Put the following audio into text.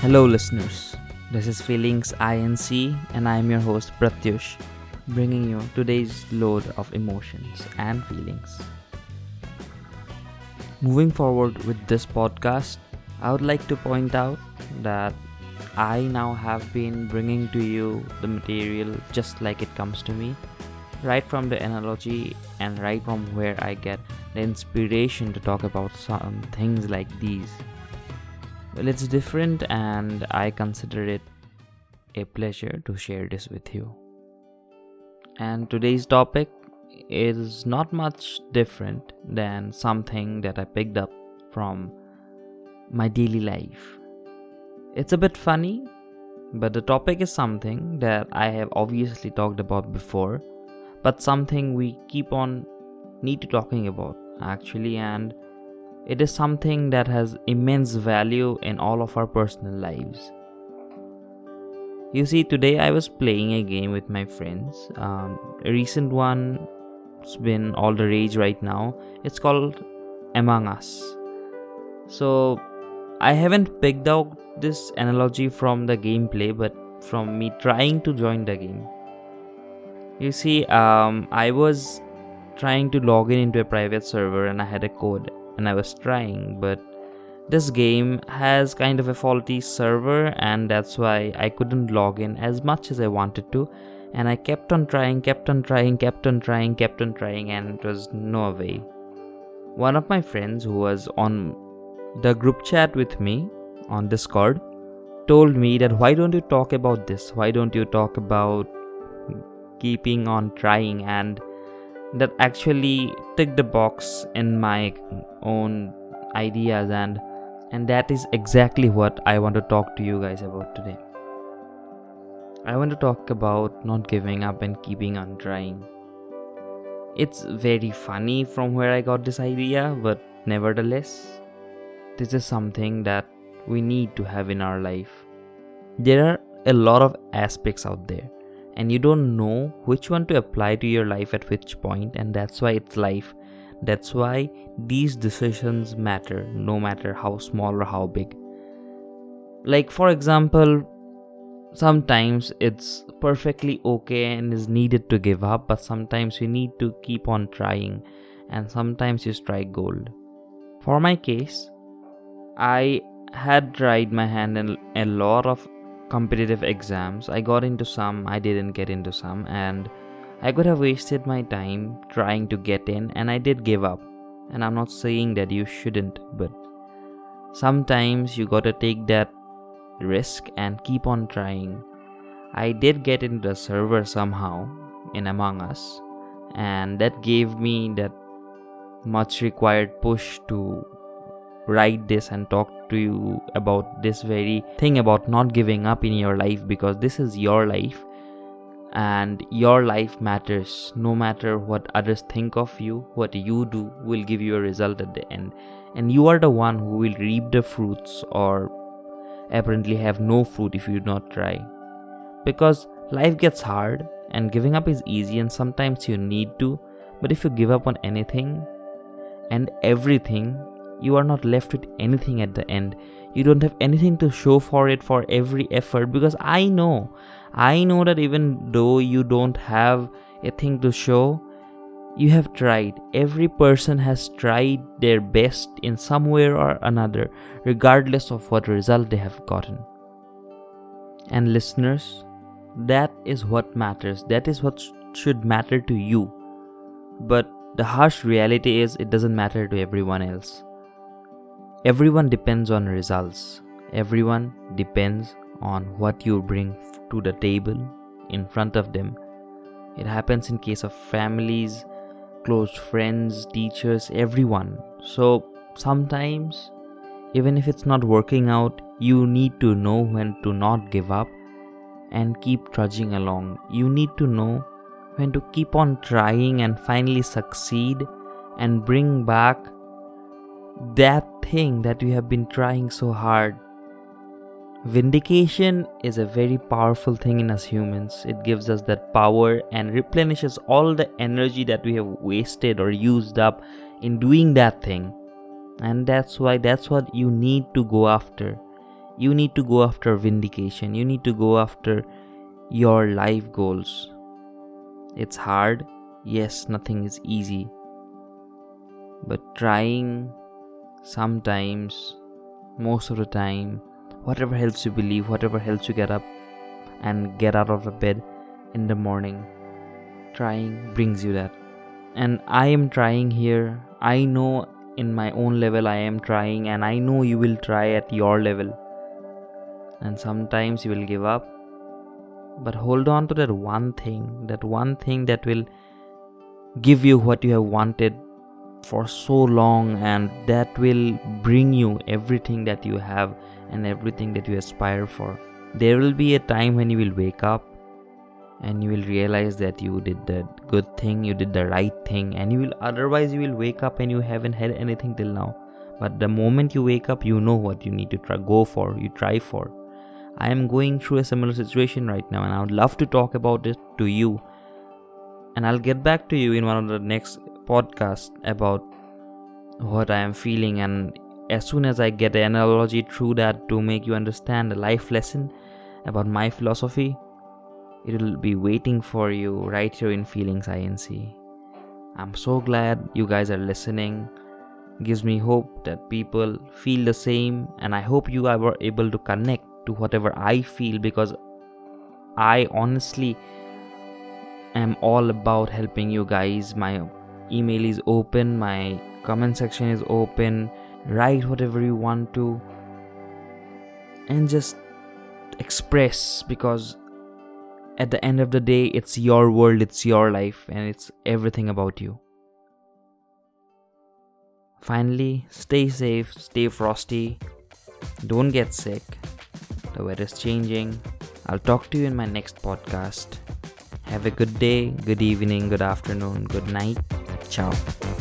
Hello, listeners. This is Feelings INC, and I am your host Pratyush, bringing you today's load of emotions and feelings. Moving forward with this podcast, I would like to point out that I now have been bringing to you the material just like it comes to me, right from the analogy and right from where I get the inspiration to talk about some things like these. Well, it's different, and I consider it a pleasure to share this with you. And today's topic is not much different than something that I picked up from my daily life. It's a bit funny, but the topic is something that I have obviously talked about before, but something we keep on need to talking about actually and it is something that has immense value in all of our personal lives. You see, today I was playing a game with my friends. Um, a recent one, it's been all the rage right now. It's called Among Us. So, I haven't picked out this analogy from the gameplay, but from me trying to join the game. You see, um, I was trying to log in into a private server and I had a code and I was trying, but this game has kind of a faulty server, and that's why I couldn't log in as much as I wanted to. And I kept on trying, kept on trying, kept on trying, kept on trying, and it was no way. One of my friends who was on the group chat with me on Discord told me that why don't you talk about this? Why don't you talk about keeping on trying and that actually tick the box in my own ideas and and that is exactly what I want to talk to you guys about today. I want to talk about not giving up and keeping on trying. It's very funny from where I got this idea, but nevertheless, this is something that we need to have in our life. There are a lot of aspects out there and you don't know which one to apply to your life at which point and that's why it's life. That's why these decisions matter no matter how small or how big. Like for example sometimes it's perfectly okay and is needed to give up but sometimes you need to keep on trying and sometimes you strike gold. For my case i had tried my hand in a lot of competitive exams. I got into some, I didn't get into some, and I could have wasted my time trying to get in, and I did give up. And I'm not saying that you shouldn't, but sometimes you gotta take that risk and keep on trying. I did get into the server somehow in Among Us, and that gave me that much required push to write this and talk to you about this very thing about not giving up in your life because this is your life and your life matters. No matter what others think of you what you do will give you a result at the end. And you are the one who will reap the fruits or apparently have no fruit if you do not try. Because life gets hard and giving up is easy and sometimes you need to. But if you give up on anything and everything you are not left with anything at the end. You don't have anything to show for it for every effort because i know i know that even though you don't have a thing to show you have tried. Every person has tried their best in some way or another regardless of what result they have gotten. And listeners that is what matters. That is what should matter to you. But the harsh reality is it doesn't matter to everyone else Everyone depends on results. Everyone depends on what you bring to the table in front of them. It happens in case of families, close friends, teachers, everyone. So sometimes even if it's not working out, you need to know when to not give up and keep trudging along. You need to know when to keep on trying and finally succeed and bring back that thing that you have been trying so hard. Vindication is a very powerful thing in us humans. It gives us that power and replenishes all the energy that we have wasted or used up in doing that thing. And that's why that's what you need to go after. you need to go after vindication you need to go after your life goals it's hard yes nothing is easy but trying sometimes most of the time whatever helps you believe whatever helps you get up and get out of the bed in the morning. Trying brings you that. And i am trying here. I know in my own level i am trying and i know you will try at your level. And sometimes you will give up. But hold on to that one thing that one thing that will give you what you have wanted for so long and that will bring you everything that you have and everything that you aspire for. There will be a time when you will wake up and you will realize that you did the good thing you did the right thing and you will otherwise you will wake up and you haven't had anything till now. But the moment you wake up you know what you need to try go for you try for. I am going through a similar situation right now and i would love to talk about it to you. And i'll get back to you in one of the next podcasts about what i am feeling and as soon as i get an analogy through that to make you understand a life lesson about my philosophy it will be waiting for you right here in Feelings INC. I'm so glad you guys are listening. gives me hope that people feel the same, and I hope you are able to connect to whatever I feel because I honestly am all about helping you guys. My email is open, my comment section is open. Write whatever you want to, and just express because at the end of the day, it's your world, it's your life, and it's everything about you. Finally, stay safe, stay frosty, don't get sick. The weather's changing. I'll talk to you in my next podcast. Have a good day, good evening, good afternoon, good night. Tchau.